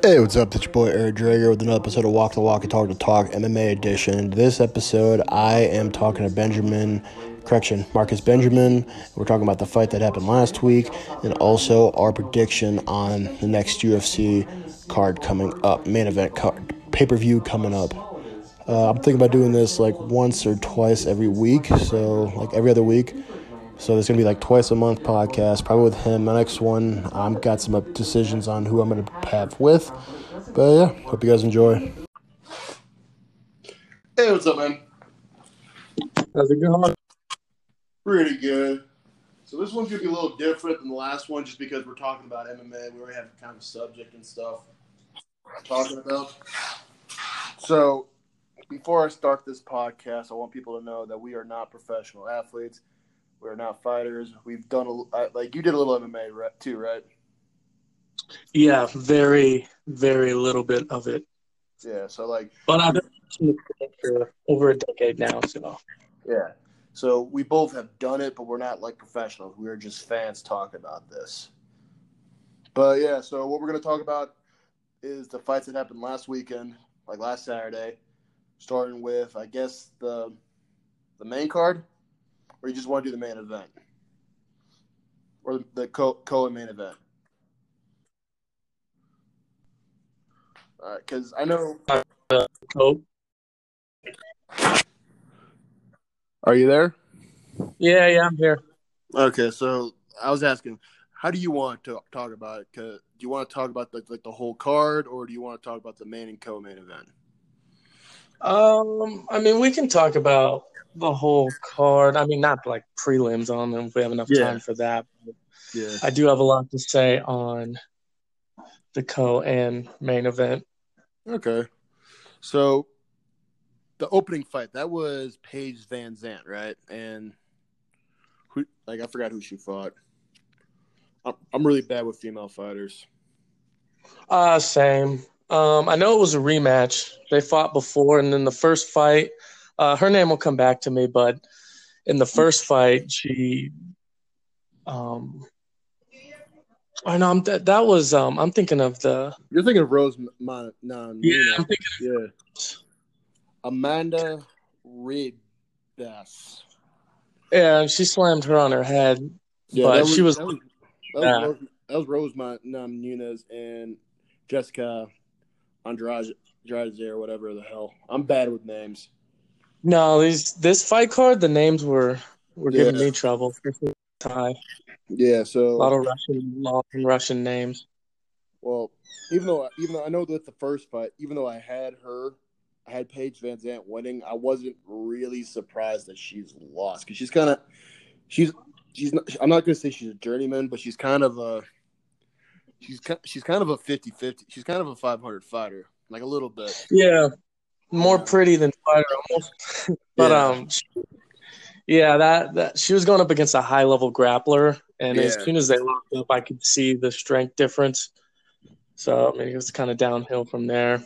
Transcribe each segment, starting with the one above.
Hey, what's up? It's your boy Eric Draeger with another episode of Walk the Walk and Talk the Talk MMA edition. This episode, I am talking to Benjamin, correction, Marcus Benjamin. We're talking about the fight that happened last week and also our prediction on the next UFC card coming up, main event card, pay per view coming up. Uh, I'm thinking about doing this like once or twice every week, so like every other week. So there's gonna be like twice a month podcast, probably with him. My next one, I've got some decisions on who I'm gonna have with. But yeah, hope you guys enjoy. Hey, what's up, man? How's it going? Pretty good. So this one's gonna be a little different than the last one, just because we're talking about MMA. We already have kind of subject and stuff we're talking about. So before I start this podcast, I want people to know that we are not professional athletes. We're not fighters. We've done a like you did a little MMA too, right? Yeah, very, very little bit of it. Yeah, so like, but I've been for over a decade now, so yeah. So we both have done it, but we're not like professionals. We're just fans talking about this. But yeah, so what we're gonna talk about is the fights that happened last weekend, like last Saturday, starting with I guess the the main card or you just want to do the main event or the co co main event? Because I know. Uh, co. Are you there? Yeah, yeah, I'm here. Okay, so I was asking, how do you want to talk about it? do you want to talk about the, like the whole card, or do you want to talk about the main and co-main event? Um, I mean, we can talk about the whole card. I mean, not like prelims on them if we have enough yeah. time for that. yeah. I do have a lot to say on the co and main event. Okay. So the opening fight, that was Paige VanZant, right? And who like I forgot who she fought. I'm I'm really bad with female fighters. Uh same. Um I know it was a rematch. They fought before and then the first fight uh, her name will come back to me, but in the first fight, she, um, I know I'm, that that was um, I'm thinking of the. You're thinking of Rose Mon- Yeah, I'm thinking. Yeah. Amanda Ribas. Yeah, she slammed her on her head, yeah, but was, she was. That was, that was, yeah. Rose, that was Rose Mon- Nunes and Jessica Andrade, or whatever the hell. I'm bad with names. No, these this fight card, the names were were yeah. giving me trouble. Tie. Yeah, so a lot of Russian, long Russian names. Well, even though even though I know that the first fight, even though I had her, I had Paige VanZant winning, I wasn't really surprised that she's lost because she's kind of she's she's not, I'm not gonna say she's a journeyman, but she's kind of a she's she's kind of a 50-50. She's kind of a 500 fighter, like a little bit. Yeah, more pretty than fighter almost. but yeah. um, yeah, that that she was going up against a high level grappler, and yeah. as soon as they locked up, I could see the strength difference. So I mean, it was kind of downhill from there.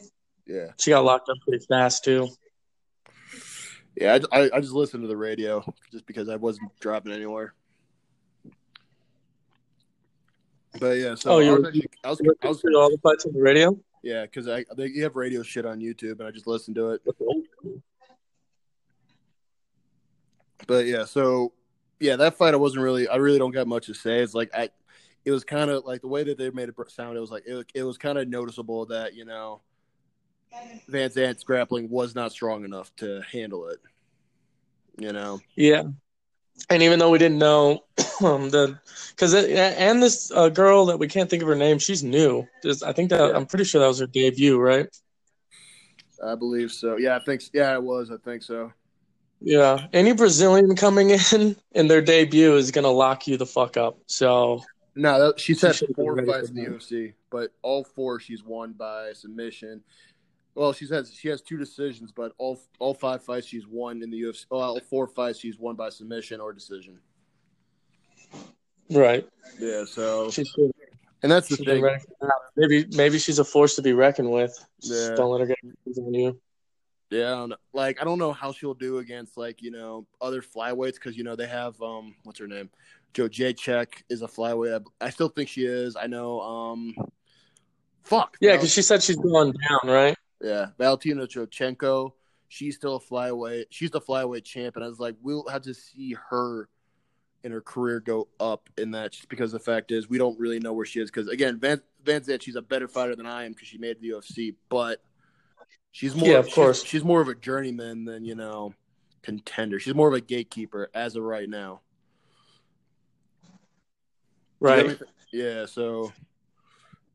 Yeah, she got locked up pretty fast too. Yeah, I, I just listened to the radio just because I wasn't driving anywhere. But yeah, so oh, I was, I was, I was, all the fights on the radio. Yeah, because I they you have radio shit on YouTube, and I just listened to it. But yeah, so yeah, that fight I wasn't really. I really don't got much to say. It's like I, it was kind of like the way that they made it sound. It was like it, it was kind of noticeable that you know, VanZant's grappling was not strong enough to handle it. You know. Yeah, and even though we didn't know um, the because and this uh, girl that we can't think of her name, she's new. Just, I think that yeah. I'm pretty sure that was her debut, right? I believe so. Yeah, I think yeah, it was. I think so. Yeah, any Brazilian coming in in their debut is gonna lock you the fuck up. So no, that, she's had she four fights in the UFC, but all four she's won by submission. Well, she has she has two decisions, but all all five fights she's won in the UFC. Well, all four fights she's won by submission or decision. Right. Yeah. So. and that's the thing. Maybe maybe she's a force to be reckoned with. Yeah. don't let her get on you. Yeah, I like I don't know how she'll do against like you know other flyweights because you know they have um what's her name, Joe Jacek is a flyweight. I still think she is. I know um Fuck. Yeah, because she said she's going down, right? Yeah, Valentina Shevchenko. She's still a flyweight. She's the flyweight champ, and I was like, we'll have to see her in her career go up in that, just because the fact is we don't really know where she is. Because again, Van Van Zant, she's a better fighter than I am because she made the UFC, but she's more. Yeah, of she's- course. she's more of a journeyman than you know contender. She's more of a gatekeeper as of right now. Do you have Right. Yeah, so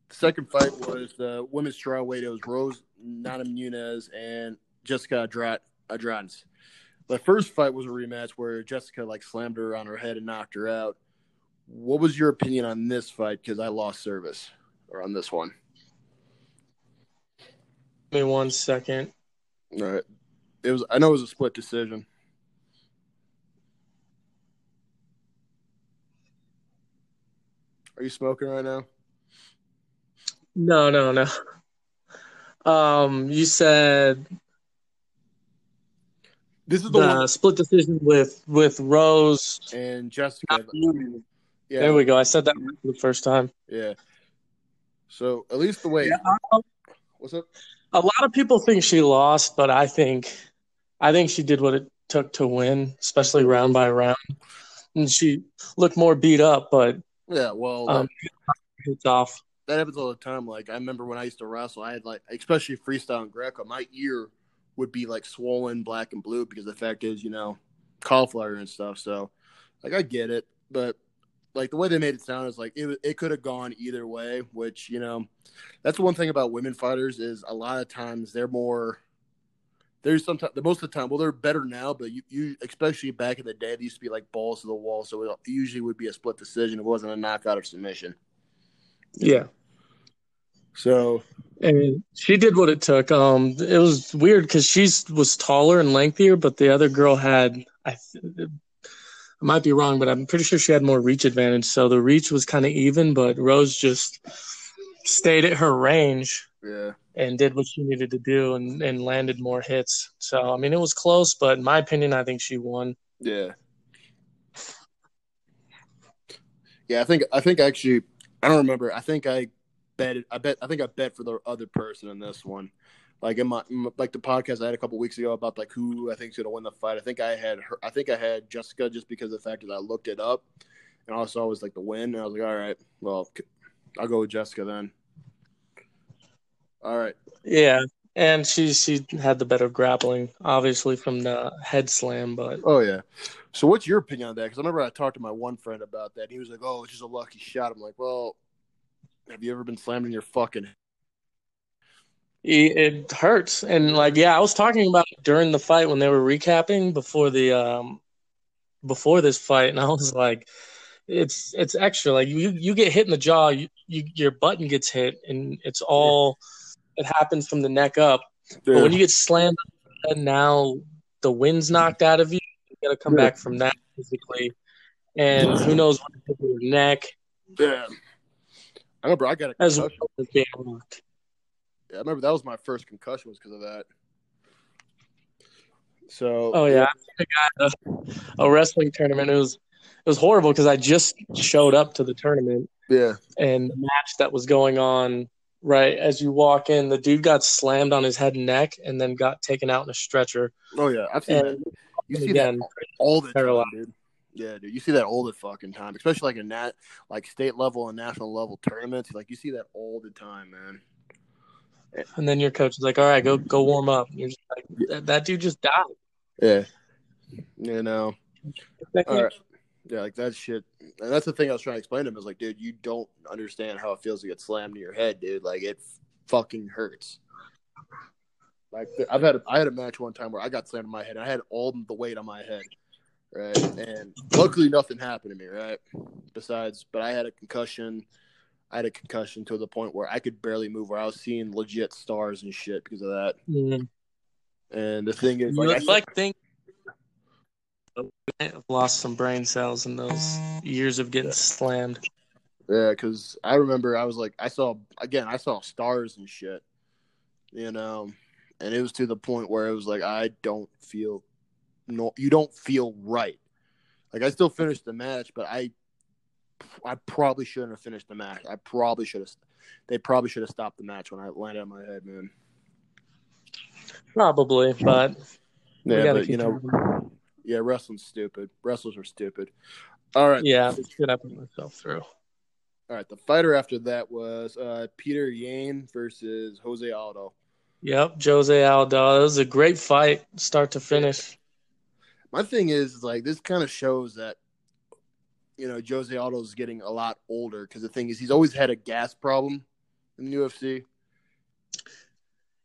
the second fight was the women's strawweight. It was Rose Namajunas and Jessica Andrade. Andrade. The first fight was a rematch where Jessica like slammed her on her head and knocked her out. What was your opinion on this fight? Because I lost service or on this one. Give me one second. All right, it was. I know it was a split decision. Are you smoking right now? No, no, no. Um, you said This is the, the one. split decision with with Rose. And Jessica. Yeah, There we go. I said that for the first time. Yeah. So at least the way. Yeah, What's up? A lot of people think she lost, but I think I think she did what it took to win, especially round by round. And she looked more beat up, but Yeah. Well, um, it's off. That happens all the time. Like I remember when I used to wrestle, I had like, especially freestyle and Greco, my ear would be like swollen, black and blue because the fact is, you know, cauliflower and stuff. So, like, I get it, but like the way they made it sound is like it it could have gone either way. Which you know, that's the one thing about women fighters is a lot of times they're more. There's sometimes the most of the time, well, they're better now, but you, you especially back in the day, they used to be like balls to the wall. So it usually would be a split decision. It wasn't a knockout or submission. Yeah. So And she did what it took. Um, it was weird because she was taller and lengthier, but the other girl had I, I might be wrong, but I'm pretty sure she had more reach advantage. So the reach was kind of even, but Rose just stayed at her range yeah. and did what she needed to do and, and landed more hits. So I mean, it was close, but in my opinion, I think she won. Yeah. Yeah, I think I think actually I don't remember. I think I bet I bet I think I bet for the other person in this one. Like in my like the podcast I had a couple weeks ago about like who I think's gonna win the fight. I think I had her. I think I had Jessica just because of the fact that I looked it up and all I saw was like the win. And I was like, all right, well, I'll go with Jessica then. All right. Yeah, and she she had the better grappling, obviously from the head slam, but Oh yeah. So what's your opinion on that? Because I remember I talked to my one friend about that. And he was like, "Oh, it's just a lucky shot." I'm like, "Well, have you ever been slammed in your fucking?" it, hurts. And like, yeah, I was talking about during the fight when they were recapping before the um before this fight, and I was like, it's it's extra. Like you you get hit in the jaw, you, you your button gets hit, and it's all it happens from the neck up. But when you get slammed, and now the wind's knocked out of you got to come Yeah. back from that physically. And who knows what hit your neck yeah. I remember I got a as well as being. Yeah, I remember that was my first concussion was because of that. So Oh yeah, I think I got a, a wrestling tournament. It was it was horrible because I just showed up to the tournament yeah, and the match that was going on right as you walk in, the dude got slammed on his head and neck and then got taken out in a stretcher. oh yeah, I've seen And that. You see again, that all the time, dude. Yeah, dude, you see that all the fucking time, especially like in that like state level and national level tournaments. Like you see that all the time, man. and then your coach is like, "All right, go go warm up." And you're just like, that, "That dude just died." Yeah, you know. All right. Yeah, like that shit. And that's the thing I was trying to explain to him is like, dude, you don't understand how it feels to get slammed in your head, dude. Like it fucking hurts. Like I've had a, I had a match one time where I got slammed in my head. And I had all the weight on my head, right? And luckily nothing happened to me, right? Besides, but I had a concussion. I had a concussion to the point where I could barely move. Where I was seeing legit stars and shit because of that. Mm. And the thing is, like, I, like think I've lost some brain cells in those years of getting slammed. Yeah, because I remember I was like, I saw again, I saw stars and shit, you know, and it was to the point where it was like, I don't feel, no, you don't feel right. Like I still finished the match, but I I probably shouldn't have finished the match. I probably should have. They probably should have stopped the match when I landed on my head, man. Probably, but yeah, but you know, yeah, wrestling's stupid. Wrestlers are stupid. All right. Yeah, should have put myself through. All right, the fighter after that was uh, Petr Yan versus Jose Aldo. Yep, Jose Aldo. It was a great fight, start to finish. My thing is, like, this kind of shows that, you know, Jose Aldo is getting a lot older because the thing is, he's always had a gas problem in the UFC.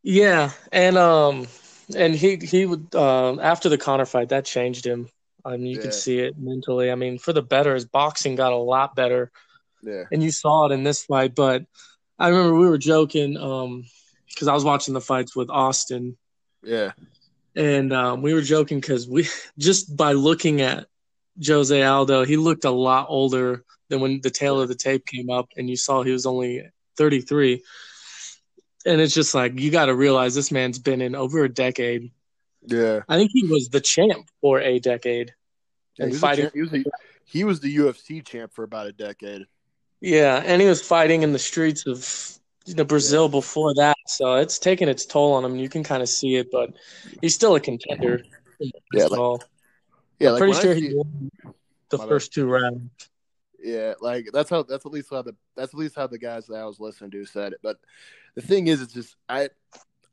Yeah, and um, and he he would um after the Conor fight that changed him. I mean, you yeah. could see it mentally. I mean, for the better, his boxing got a lot better. Yeah, and you saw it in this fight. But I remember we were joking um because I was watching the fights with Austin. Yeah, and um, we were joking because we just by looking at Jose Aldo, he looked a lot older than when the tale of the tape came up, and you saw he was only 33 and it's just like you got to realize this man's been in over a decade. Yeah, I think he was the champ for a decade. Yeah, and he, fighting, he, was a, he was the UFC champ for about a decade. Yeah, and he was fighting in the streets of you know, Brazil yeah. before that, so it's taking its toll on him. You can kind of see it, but he's still a contender. Yeah, like, yeah, I'm like pretty sure he won the first bad. two rounds. Yeah, like that's how that's at least how the that's at least how the guys that I was listening to said it. But the thing is, it's just I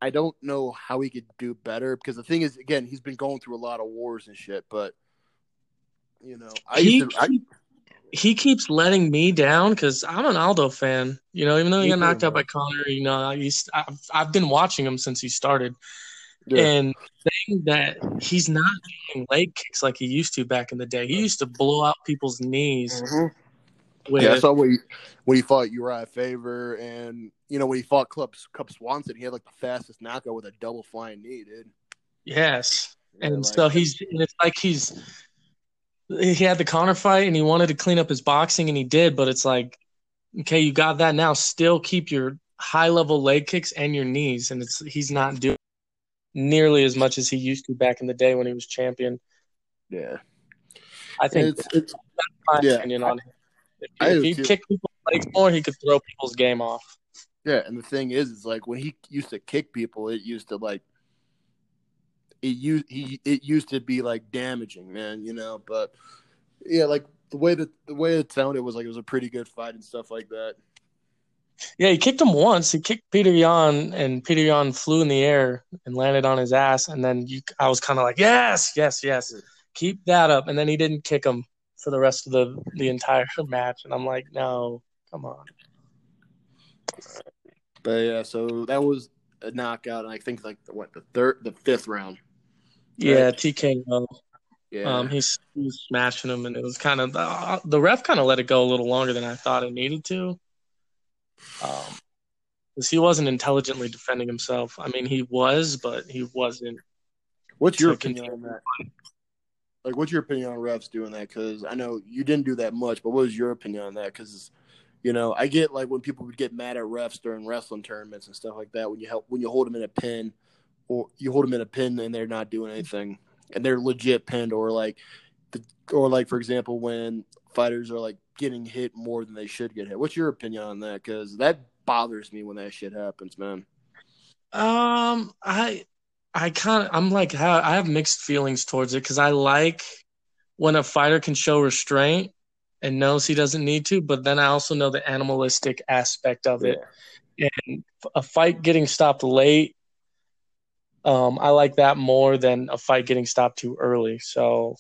I don't know how he could do better because the thing is, again, he's been going through a lot of wars and shit. But you know, I he, to, I, he keeps letting me down because I'm an Aldo fan. You know, even though he got knocked out by Conor, you know, he's I've, I've been watching him since he started. Yeah. And saying that he's not doing leg kicks like he used to back in the day. He used to blow out people's knees. Mm-hmm. With, yeah, I saw when he, when he fought Urijah Faber, and you know when he fought Cub, Cub Swanson, he had like the fastest knockout with a double flying knee, dude. Yes, yeah, and like, so he's and it's like he's he had the Conor fight and he wanted to clean up his boxing and he did, but it's like, okay, you got that now. Still keep your high level leg kicks and your knees, and it's he's not doing nearly as much as he used to back in the day when he was champion. Yeah, I think it's, it's that's my yeah, opinion on him. If, if he kicked people's legs more, he could throw people's game off. Yeah, and the thing is, is like when he used to kick people, it used to like it used he it used to be like damaging, man. You know, but yeah, like the way that the way it sounded was like it was a pretty good fight and stuff like that. Yeah, he kicked him once. He kicked Petr Yan, and Petr Yan flew in the air and landed on his ass. And then you, I was kind of like, yes, yes, yes, keep that up. And then he didn't kick him for the rest of the the entire match. And I'm like, no, come on. But yeah, so that was a knockout, and I think like the, what the third, the fifth round. Yeah, TKO. Yeah, um, he's he was smashing him, and it was kind of uh, the ref kind of let it go a little longer than I thought it needed to. Um, because he wasn't intelligently defending himself. I mean, he was, but he wasn't. What's your opinion on that? Like, what's your opinion on refs doing that? Because I know you didn't do that much, but what was your opinion on that? Because you know, I get like when people would get mad at refs during wrestling tournaments and stuff like that when you help when you hold them in a pin, or you hold them in a pin and they're not doing anything, and they're legit pinned, or like, the, or like for example when fighters are like getting hit more than they should get hit. What's your opinion on that? Because that bothers me when that shit happens, man. Um, I, I kind of, I'm like, I have mixed feelings towards it because I like when a fighter can show restraint and knows he doesn't need to, but then I also know the animalistic aspect of it. Yeah. And a fight getting stopped late, um, I like that more than a fight getting stopped too early. So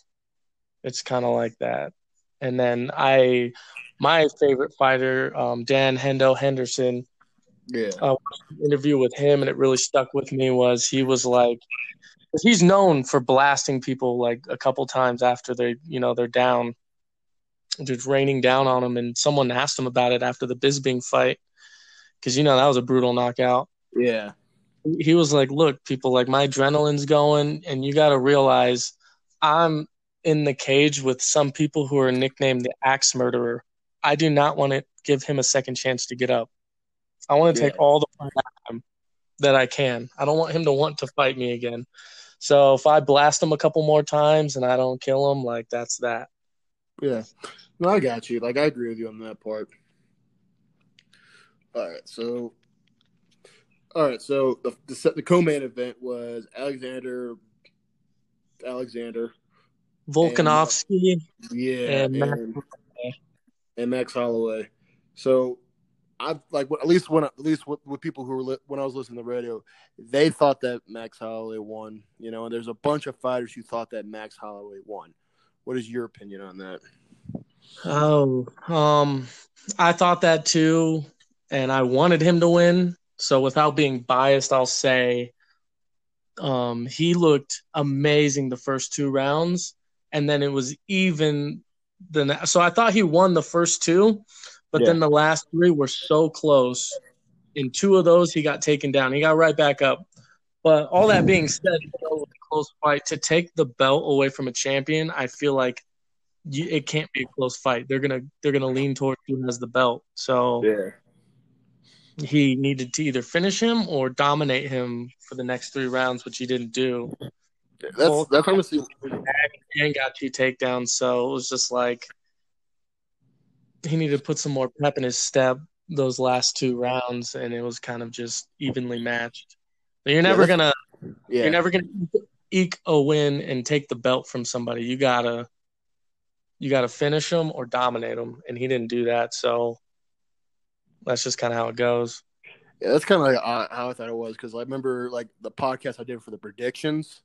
it's kind of like that. And then I, my favorite fighter, um, Dan Hendo Henderson. Yeah. Uh, interview with him, and it really stuck with me. Was he was like, he's known for blasting people like a couple times after they, you know, they're down, just raining down on him. And someone asked him about it after the Bisping fight, because you know that was a brutal knockout. Yeah. He was like, "Look, people, like my adrenaline's going, and you got to realize I'm in the cage with some people who are nicknamed the axe murderer. I do not want to give him a second chance to get up. I want to yeah. take all the time that I can. I don't want him to want to fight me again. So if I blast him a couple more times and I don't kill him, like that's that. Yeah. No, I got you. Like I agree with you on that part. All right, so all right, so the the, the co-main event was Alexander Alexander Volkanovski. And, yeah, and, and, and Max Holloway. So I like at least when at least with, with people who were li- when I was listening to the radio, they thought that Max Holloway won. You know, and there's a bunch of fighters who thought that Max Holloway won. What is your opinion on that? Oh, um, I thought that too, and I wanted him to win. So without being biased, I'll say, um, he looked amazing the first two rounds, and then it was even. The so I thought he won the first two, but yeah. then the last three were so close. In two of those, he got taken down. He got right back up. But all that being said, you know, close fight to take the belt away from a champion, I feel like you, it can't be a close fight. They're gonna they're gonna lean towards who has the belt. So yeah, he needed to either finish him or dominate him for the next three rounds, which he didn't do. That's well, that's honestly and got two takedowns. So it was just like he needed to put some more pep in his step those last two rounds, and it was kind of just evenly matched. But you're never yeah, gonna, yeah. you're never gonna eke a win and take the belt from somebody. You gotta, you gotta finish them or dominate them, and he didn't do that. So that's just kind of how it goes. Yeah, that's kind of like how I thought it was because I remember like the podcast I did for the predictions.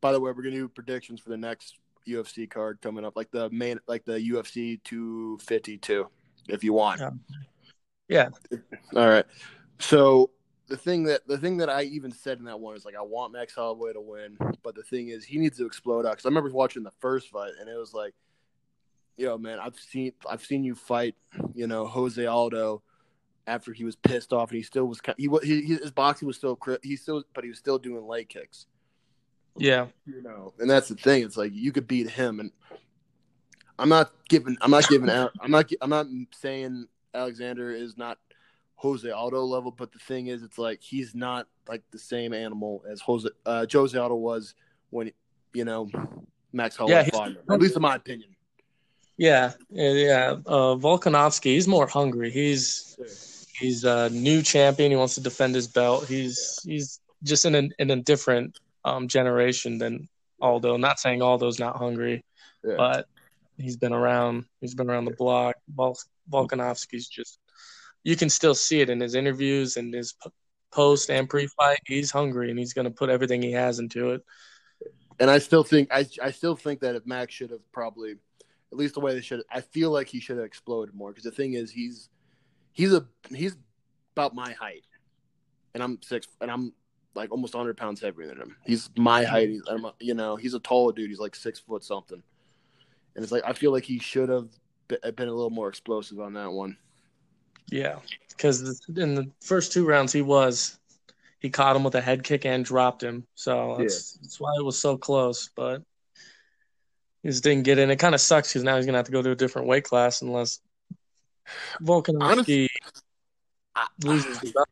By the way, we're gonna do predictions for the next UFC card coming up, like the main, like the UFC 252, if you want. Yeah. All right. So the thing that the thing that I even said in that one is like I want Max Holloway to win, but the thing is he needs to explode out because I remember watching the first fight and it was like, yo man, I've seen I've seen you fight, you know, Jose Aldo after he was pissed off and he still was he he his boxing was still he still but he was still doing leg kicks. Yeah. You know, and that's the thing. It's like you could beat him, and I'm not giving. I'm not giving out. I'm not. I'm not saying Alexander is not Jose Aldo level, but the thing is, it's like he's not like the same animal as Jose uh, Jose Aldo was when you know Max Holloway yeah, fought him. At least in my opinion. Yeah, yeah. Uh, Volkanovski, he's more hungry. He's he's a new champion. He wants to defend his belt. He's he's just in a in a different um, generation than Aldo. Not saying Aldo's not hungry, yeah. but he's been around. He's been around the block. Vol- Volkanovski's just you can still see it in his interviews and his post and pre-fight. He's hungry and he's going to put everything he has into it. And I still think I I still think that if Max should have probably at least the way they should I feel like he should have exploded more because the thing is he's he's a he's about my height and I'm six and I'm like almost 100 pounds heavier than him. He's my height. He's, I'm, you know, he's a taller dude. He's like six foot something. And it's like I feel like he should have been a little more explosive on that one. Yeah, because in the first two rounds he was, he caught him with a head kick and dropped him. So that's, yeah. that's why it was so close. But he just didn't get in. It kind of sucks because now he's gonna have to go to a different weight class unless Volkanovski loses the belt.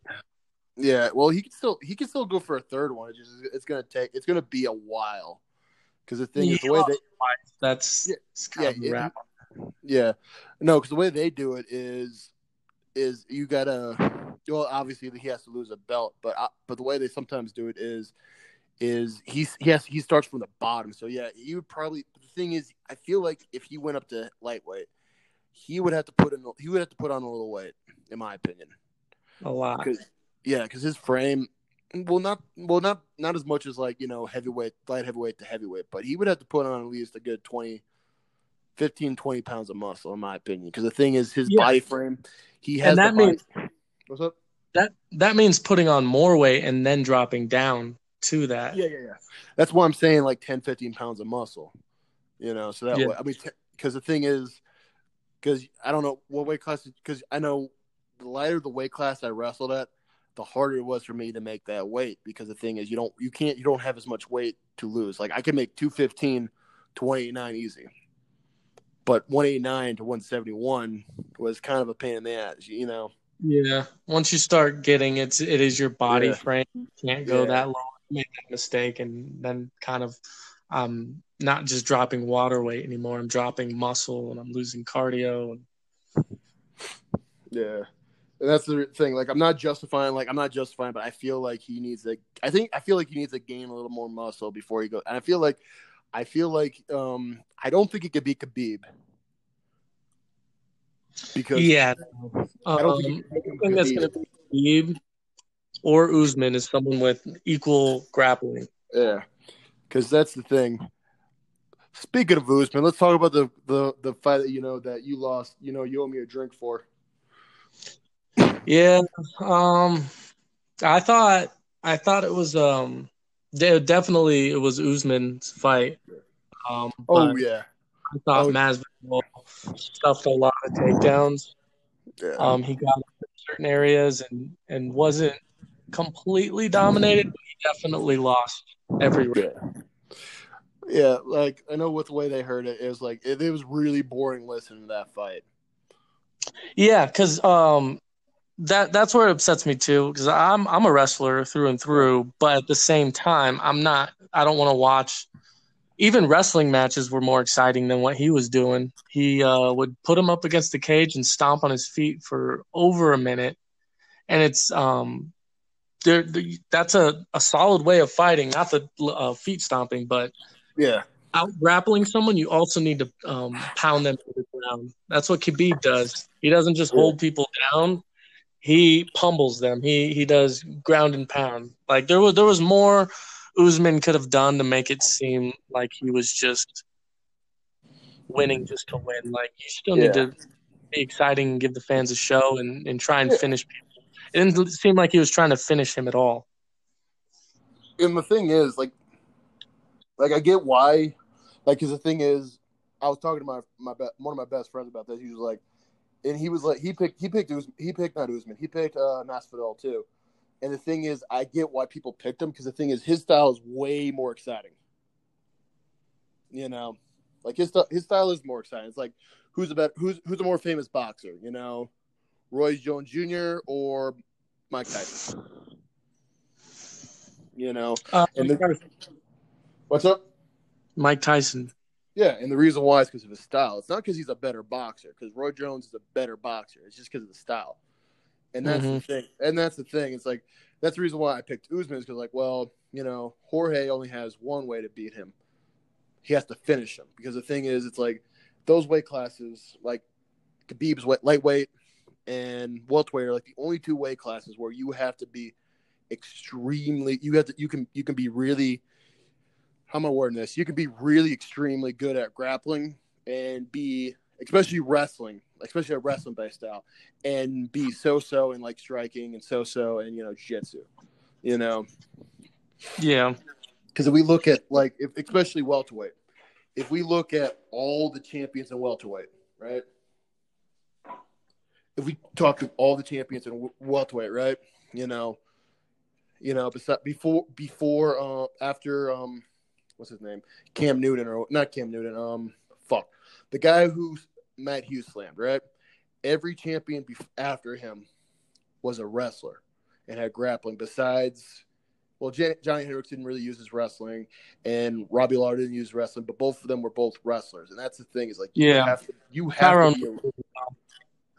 Yeah, well, he can still he can still go for a third one. It's just it's gonna take it's gonna be a while. Because the thing yeah, is the way they that's yeah yeah, yeah. No because the way they do it is is you gotta well obviously he has to lose a belt but uh, but the way they sometimes do it is is he's he has he starts from the bottom. So yeah he would probably the thing is I feel like if he went up to lightweight he would have to put in he would have to put on a little weight in my opinion a lot yeah, because his frame, well, not well, not not as much as like you know heavyweight, light heavyweight to heavyweight, but he would have to put on at least a good 20, 15, 20 pounds of muscle, in my opinion. Because the thing is, his yeah. body frame, he has. And that means what's up? That that means putting on more weight and then dropping down to that. Yeah, yeah, yeah. That's why I'm saying like 10, 15 pounds of muscle. You know, so that yeah. way, I mean, because the thing is, because I don't know what weight class, because I know the lighter the weight class I wrestled at, the harder it was for me to make that weight because the thing is you don't you can't you don't have as much weight to lose. Like I can make 215 to 189 easy. But 189 to 171 was kind of a pain in the ass, you know. Yeah. Once you start getting it's it is your body yeah. frame. You can't go yeah. that low, make that mistake and then kind of I'm not just dropping water weight anymore. I'm dropping muscle and I'm losing cardio. Yeah. And that's the thing. Like, I'm not justifying. Like, I'm not justifying, but I feel like he needs to. I think I feel like he needs to gain a little more muscle before he goes. And I feel like, I feel like, um, I don't think it could be Khabib because Yeah. I don't Um, think, I think that's going to be Khabib or Usman is someone with equal grappling. Yeah, because that's the thing. Speaking of Usman, let's talk about the, the the fight that you know that you lost. You know, you owe me a drink for. Yeah. Um, I thought I thought it was um de- definitely it was Usman's fight. Um, Oh yeah, I thought Oh. Masvidal stuffed a lot of takedowns. yeah. Um, he got in certain areas and and wasn't completely dominated, but he definitely lost everywhere. yeah. Yeah, like I know what the way they heard it is like it, it was really boring listening to that fight. Yeah, because um, that that's where it upsets me too. Because I'm I'm a wrestler through and through, but at the same time, I'm not. I don't want to watch. Even wrestling matches were more exciting than what he was doing. He uh, would put him up against the cage and stomp on his feet for over a minute, and it's um, there. The, that's a, a solid way of fighting, not the uh, feet stomping, but Yeah, out grappling someone, you also need to um, pound them to the ground. That's what Khabib does. He doesn't just Yeah. hold people down; he pummels them. He he does ground and pound. Like there was there was more Usman could have done to make it seem like he was just winning just to win. Like you still need to be exciting and give the fans a show and, and try and Yeah. finish people. It didn't seem like he was trying to finish him at all. and the thing is, like, like I get why, like, because the thing is, I was talking to my my be- one of my best friends about this. He was like, and he was like, he picked he picked Uz- he picked not Usman, he picked uh, Masvidal too. And the thing is, I get why people picked him because the thing is, his style is way more exciting. You know, like his st- his style is more exciting. It's like who's a better, who's who's a more famous boxer? You know, Roy Jones Jr. or Mike Tyson. You know, Uh, And the- what's up? Mike Tyson. Yeah, and the reason why is because of his style. It's not because he's a better boxer, because Roy Jones is a better boxer. It's just because of the style. And that's the thing. And that's the thing. It's like that's the reason why I picked Usman is because, like, well, you know, Jorge only has one way to beat him. He has to finish him. Because the thing is, it's like those weight classes, like Khabib's weight, lightweight and welterweight, are like the only two weight classes where you have to be extremely. You have to. You can. You can be really how am I wording this? You can be really extremely good at grappling and be, especially wrestling, especially a wrestling based style, and be so so in like striking and so so and you know jiu-jitsu, you know, Yeah. because if we look at like if, especially welterweight, if we look at all the champions in welterweight, right? If we talk to all the champions in welterweight, right? You know, you know, before before uh, after um what's his name? Cam Newton or not Cam Newton, um fuck. The guy who Matt Hughes slammed, right? Every champion bef- after him was a wrestler and had grappling besides well, Jan- Johnny Hendricks didn't really use his wrestling, and Robbie Lawler didn't use wrestling, but both of them were both wrestlers, and that's the thing is like you Yeah. have to, you have to a,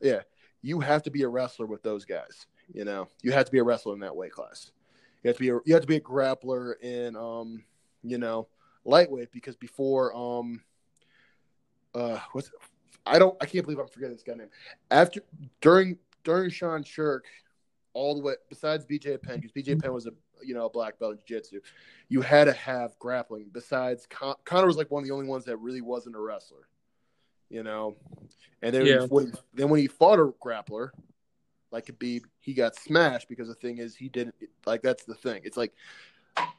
yeah, you have to be a wrestler with those guys. You know, you have to be a wrestler in that weight class. You have to be a, you have to be a grappler in um you know lightweight because before um uh what's I don't I can't believe I'm forgetting this guy name after during during Sean Sherk all the way besides BJ Penn because BJ Penn was a you know a black belt in jiu-jitsu you had to have grappling besides Con- Conor was like one of the only ones that really wasn't a wrestler you know and then Yeah. when then when he fought a grappler like Khabib he got smashed because the thing is he didn't like that's the thing it's like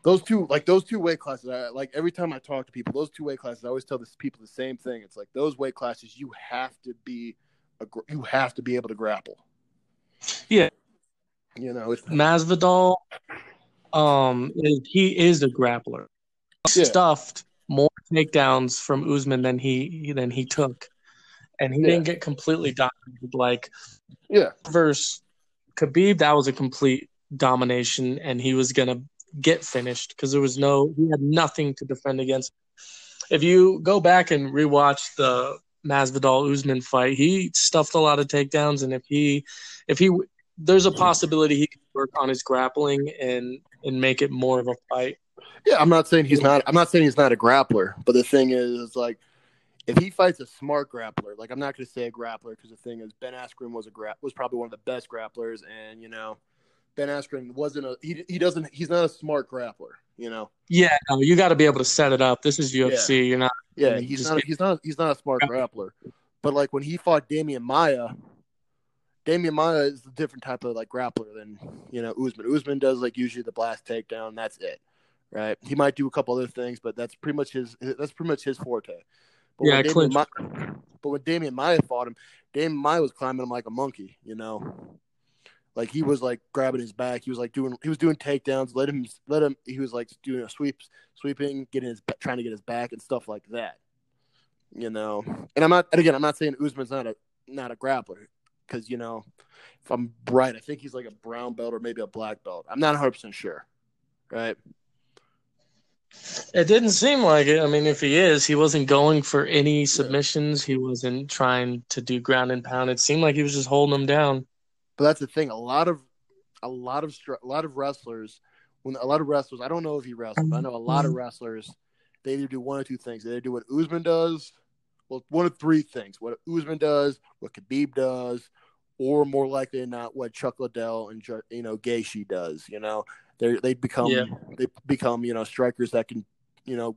those two like those two weight classes I, like every time i talk to people those two weight classes i always tell this people the same thing it's like those weight classes you have to be a, you have to be able to grapple Yeah. you know it's Masvidal, um, is, he is a grappler. Yeah. Stuffed takedowns from Usman than he than he took, and he Yeah. didn't get completely dominated. Like yeah versus Khabib, that was a complete domination, and he was gonna get finished because there was no he had nothing to defend against. If you go back and rewatch the Masvidal Usman fight, he stuffed a lot of takedowns, and if he if he there's a possibility he could work on his grappling and and make it more of a fight. Yeah, I'm not saying he's not. I'm not saying he's not a grappler, but the thing is, like, if he fights a smart grappler, like I'm not going to say a grappler because the thing is, Ben Askren was a gra- was probably one of the best grapplers, and you know, Ben Askren wasn't a he. He doesn't. He's not a smart grappler. You know. Yeah, no, you got to be able to set it up. This is UFC. Yeah. You're not. Yeah, he's not. He's not. He's not a smart grappler. But like when he fought Demian Maia, Demian Maia is a different type of like grappler than you know Usman. Usman does like usually the blast takedown. That's it, right? He might do a couple other things, but that's pretty much his. That's pretty much his forte. But yeah, when Maia, but when Demian Maia fought him, Demian Maia was climbing him like a monkey. You know, like he was like grabbing his back. He was like doing. He was doing takedowns. Let him. Let him. He was like doing a sweep, sweeping, getting his trying to get his back and stuff like that. You know, and I'm not. And again, I'm not saying Usman's not a not a grappler because you know, if I'm right, I think he's like a brown belt or maybe a black belt. I'm not 100 percent sure, right? It didn't seem like it. I mean, if he is, he wasn't going for any submissions. He wasn't trying to do ground and pound. It seemed like he was just holding them down. But that's the thing. A lot of, a lot of, a lot of wrestlers, when a lot of wrestlers, I don't know if he wrestles, but I know a lot of wrestlers, they either do one or two things. They either do what Usman does, well, one of three things: what Usman does, what Khabib does, or more likely than not, what Chuck Liddell and you know Gaethje does. You know, they they become yeah. they become you know strikers that can you know.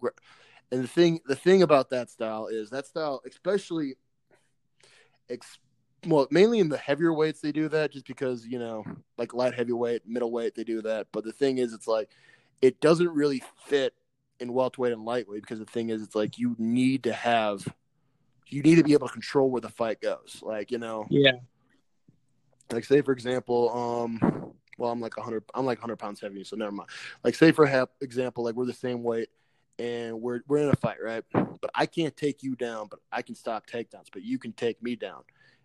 And the thing the thing about that style is that style, especially, ex, well, mainly in the heavier weights they do that just because you know like light heavyweight, middleweight they do that. But the thing is, it's like it doesn't really fit in welterweight and lightweight because the thing is, it's like you need to have you need to be able to control where the fight goes. Like, you know, yeah. Like, say for example, um, well, I'm like 100, I'm like 100 pounds heavier, so never mind. Like, say for example, like we're the same weight and we're we're in a fight, right? But I can't take you down, but I can stop takedowns, but you can take me down.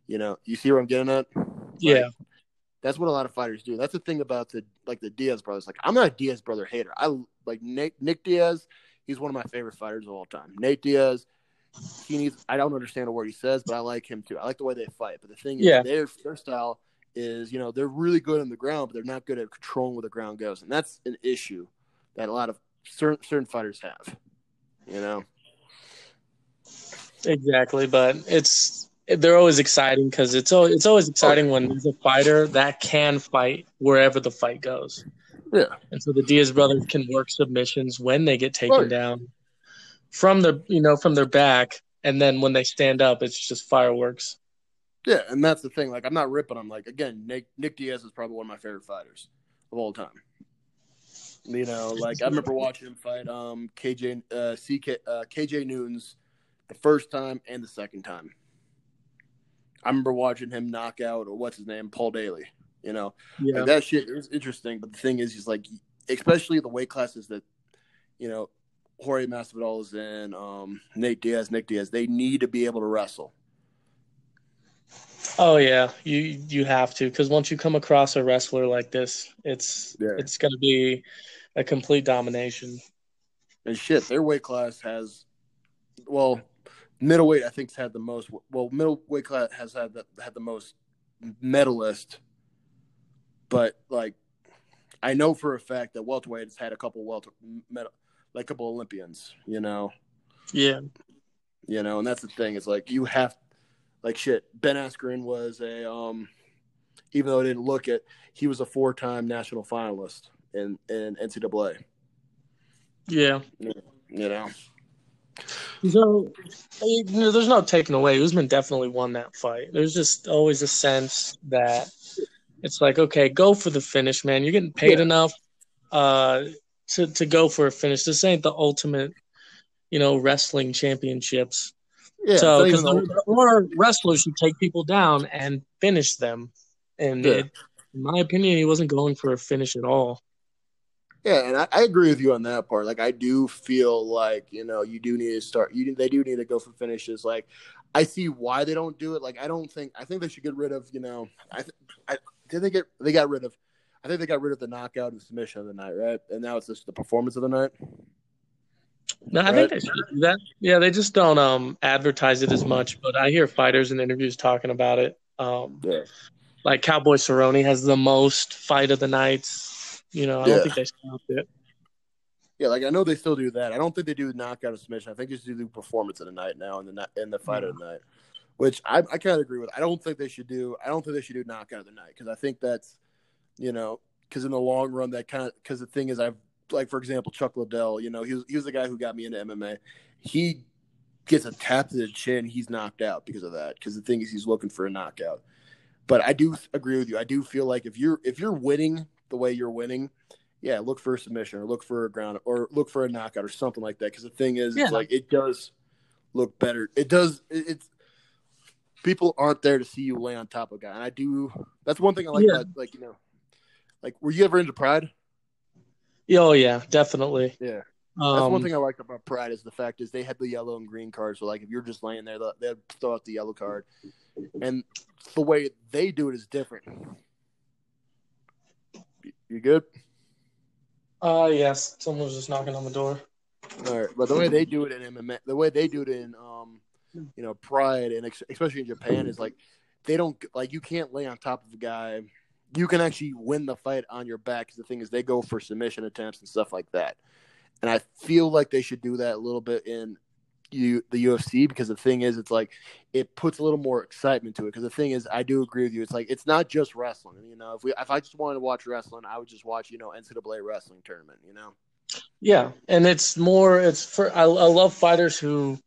You know, you see where I'm getting at? Yeah. that's what a lot of fighters do. That's the thing about the like the Diaz brothers. Like I'm not a Diaz brother hater. I like Nick Nick Diaz. He's one of my favorite fighters of all time. Nate Diaz he needs. I don't understand a word he says, but I like him too. I like the way they fight. But the thing is, yeah. their their style is, you know, they're really good on the ground, but they're not good at controlling where the ground goes, and that's an issue that a lot of certain certain fighters have. You know. Exactly, but it's they're always exciting because it's always, it's always exciting when there's a fighter that can fight wherever the fight goes. Yeah. And so the Diaz brothers can work submissions when they get taken right. down from the you know from their back, and then when they stand up, it's just fireworks. Yeah, and that's the thing. Like, I'm not ripping them. Like, again, Nick Nick Diaz is probably one of my favorite fighters of all time. You know, like I remember watching him fight um KJ uh, CK uh, KJ Noons the first time and the second time. I remember watching him knock out or what's his name Paul Daley. You know, yeah. like that shit is interesting. But the thing is, he's like, especially the weight classes that you know Jorge Masvidal and um, Nate Diaz, Nick Diaz, they need to be able to wrestle. Oh yeah, you you have to because once you come across a wrestler like this, it's yeah. it's going to be a complete domination. And shit, their weight class has, well, middleweight I think's had the most. Well, middleweight class has had the, had the most medalist, but like, I know for a fact that welterweight has had a couple welter medal like a couple Olympians, you know. Yeah. You know, and that's the thing. It's like you have like shit. Ben Askren was a um even though I didn't look it, he was a four time national finalist in, in NCAA. Yeah. You know. So you know, there's no taking away. Usman definitely won that fight. There's just always a sense that it's like, okay, go for the finish, man. You're getting paid yeah. enough. Uh, to to go for a finish. This ain't the ultimate, you know, wrestling championships. Yeah, so because more wrestlers should take people down and finish them, and yeah. it, in my opinion, he wasn't going for a finish at all. Yeah, and I, I, agree with you on that part. Like, I do feel like you know you do need to start. You they do need to go for finishes. Like, I see why they don't do it. Like, I don't think I think they should get rid of. You know, I, I did they get they got rid of I think they got rid of the knockout and submission of the night, right? And now it's just the performance of the night. No, I think they should do that. Yeah, they just don't um advertise it as much, but I hear fighters in interviews talking about it. Um, Yeah. like Cowboy Cerrone has the most fight of the nights. You know, I Yeah. don't think they stopped it. Yeah, like I know they still do that. I don't think they do knockout or submission. I think they just do the performance of the night now and the and the fight of the night, which I I kind of agree with. I don't think they should do. I don't think they should do knockout of the night because I think that's, you know, because in the long run that kind of because the thing is I've like for example Chuck Liddell. You know, he was he was the guy who got me into MMA. He gets a tap to the chin, he's knocked out because of that. Because the thing is, he's looking for a knockout. But I do agree with you. I do feel like if you're if you're winning the way you're winning, yeah, look for a submission or look for a ground or look for a knockout or something like that. Because the thing is, Yeah. it's like it does look better. It does. It, it's people aren't there to see you lay on top of a guy, and I do. That's one thing I like Yeah. about like you know, like were you ever into Pride? Oh yeah, definitely. Yeah. Um, That's one thing I liked about Pride is the fact is they had the yellow and green cards. So like if you're just laying there, they'll- they'd throw out the yellow card, and the way they do it is different. You- good? Uh, yes, someone was just knocking on the door. All right, but the way they do it in MMA, the way they do it in, um, you know, Pride and ex- especially in Japan is like they don't like you can't lay on top of a guy. You can actually win the fight on your back. Because the thing is, they go for submission attempts and stuff like that. And I feel like they should do that a little bit in you the UFC because the thing is, it's like it puts a little more excitement to it. Because the thing is, I do agree with you. It's like it's not just wrestling. You know, if we if I just wanted to watch wrestling, I would just watch you know NCAA wrestling tournament. You know. Yeah, and it's more. It's for. I, I love fighters who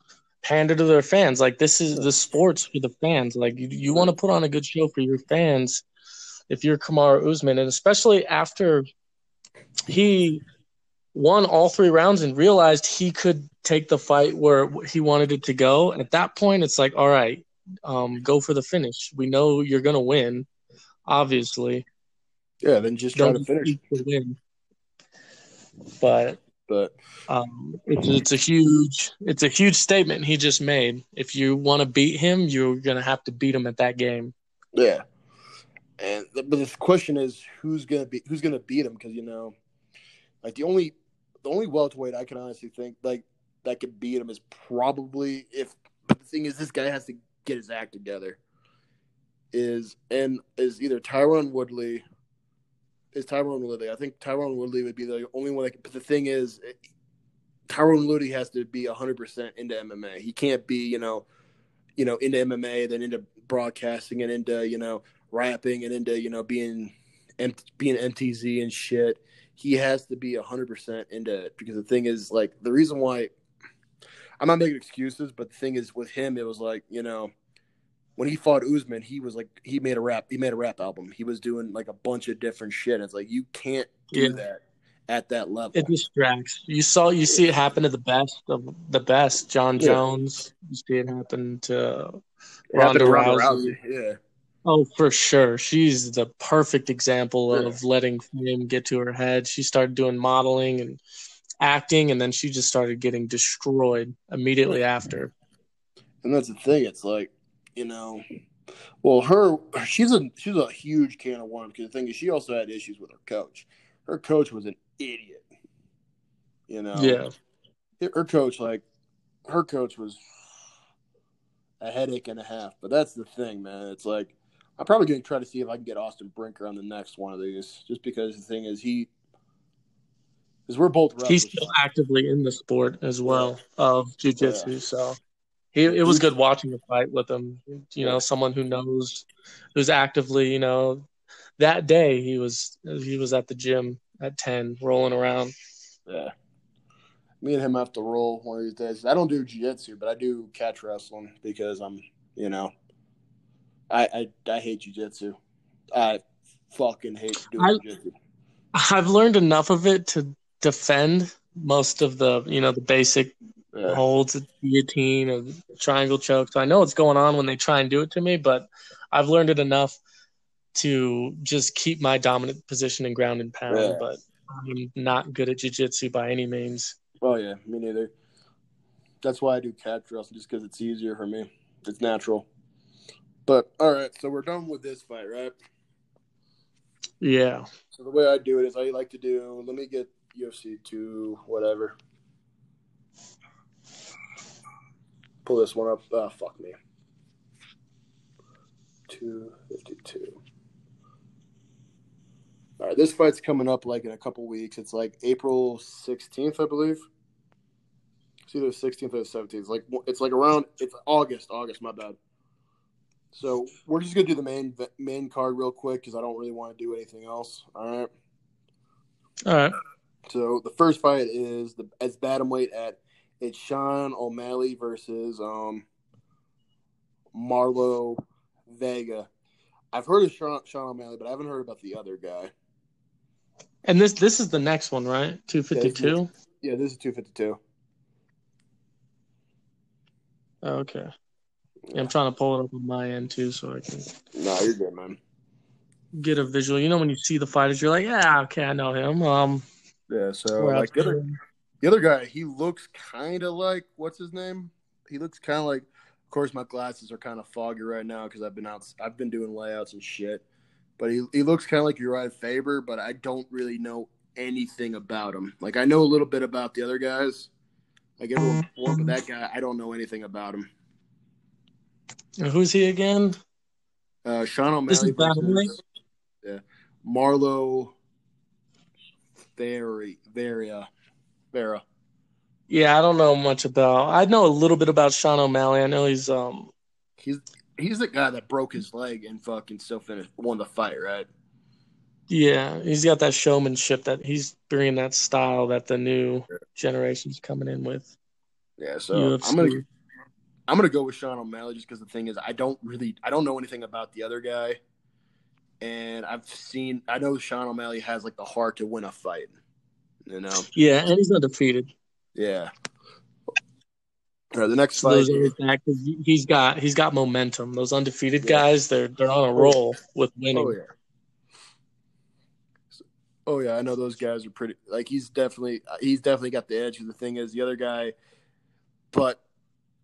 pander to their fans. Like this is the sports for the fans. Like you, you want to put on a good show for your fans. If you're Kamaru Usman, and especially after he won all three rounds and realized he could take the fight where he wanted it to go. And At that point, it's like, all right, um, go for the finish. We know you're gonna win, obviously. Yeah, then just try Don't to finish. to win. But But um, it's, it's a huge it's a huge statement he just made. If you want to beat him, you're gonna have to beat him at that game. yeah, and the, but the question is who's gonna be who's gonna beat him because you know, like the only the only welterweight I can honestly think like that could beat him is probably if. But the thing is, this guy has to get his act together. Is and is either Tyron Woodley. Is Tyron Woodley? I think Tyron Woodley would be the only one that. Can, but the thing is, it, Tyron Woodley has to be hundred percent into MMA. He can't be, you know, you know, into MMA, then into broadcasting and into, you know, rapping and into, you know, being being MTZ and shit. He has to be hundred percent into it because the thing is, like, the reason why I'm not making excuses, but the thing is, with him, it was like, you know, when he fought Usman, he was like, he made a rap, he made a rap album. He was doing like a bunch of different shit. It's like you can't do Yeah. that at that level. It distracts. You saw you see it happen to the best of the best. John Yeah. Jones. You see it happen to It happened Ronda to Rousey. Yeah. Oh, for sure. She's the perfect example Yeah. of letting fame get to her head. She started doing modeling and acting, and then she just started getting destroyed immediately after. And that's the thing. It's like, you know, well, her she's a she's a huge can of worms because the thing is, she also had issues with her coach. Her coach was an idiot. You know, Yeah. her coach like her coach was a headache and a half. But that's the thing, man. It's like I'm probably going to try to see if I can get Austin Brinker on the next one of these, just because the thing is he. Because we're both wrestlers. He's still actively in the sport as well of jujitsu. Yeah. So he, it was good watching the fight with him. You know, someone who knows, who's actively, you know, that day he was he was at the gym at ten, rolling around. Yeah. Me and him have to roll one of these days. I don't do jiu-jitsu, but I do catch wrestling because I'm, you know, I I, I hate jiu-jitsu. I fucking hate doing jiu-jitsu. I've learned enough of it to defend most of the, you know, the basic Yeah. holds, a guillotine, or triangle choke. So I know what's going on when they try and do it to me, but I've learned it enough to just keep my dominant position and ground and pound. Yeah. But I'm not good at jujitsu by any means. Oh yeah, me neither. That's why I do catch wrestling, just because it's easier for me. It's natural. But all right, so we're done with this fight, right? Yeah. So the way I do it is I like to do. Let me get UFC two whatever. Pull this one up. Ah, fuck me. Two fifty two. All right, this fight's coming up like in a couple weeks. It's like April sixteenth, I believe. It's either sixteenth or seventeenth. Like it's like around. It's August. August. My bad. So we're just gonna do the main main card real quick because I don't really want to do anything else. All right. All right. So the first fight is the as bantamweight at it's Sean O'Malley versus um Marlo Vega. I've heard of Sean, Sean O'Malley, but I haven't heard about the other guy. And this this is the next one, right? Two fifty two. Yeah, this is two fifty two. Okay. I'm trying to pull it up on my end too, so I can. No, you're good, man. Get a visual. You know, when you see the fighters, you're like, yeah, okay, I know him. Um. Yeah. So like the other, the other guy, he looks kind of like what's his name? He looks kind of like. Of course, my glasses are kind of foggy right now because I've been out. I've been doing layouts and shit. But he he looks kind of like Urijah Faber, but I don't really know anything about him. Like I know a little bit about the other guys, like everyone before, but that guy I don't know anything about him. Who's he again? Uh, Sean O'Malley versus yeah, Marlo Very Veria Vera. Yeah, I don't know much about. I know a little bit about Sean O'Malley. I know he's um he's he's the guy that broke his leg and fucking still finished won the fight, right? Yeah, he's got that showmanship that he's bringing that style that the new generation's coming in with. Yeah, so UFC. I'm gonna I'm gonna go with Sean O'Malley just because the thing is I don't really I don't know anything about the other guy, and I've seen I know Sean O'Malley has like the heart to win a fight, you know. Yeah, and he's undefeated. Yeah. All right, the next fight. Back, he's got he's got momentum. Those undefeated yeah. guys, they're they're on a roll with winning. Oh yeah. Oh yeah, I know those guys are pretty. Like he's definitely he's definitely got the edge. The thing is, the other guy, but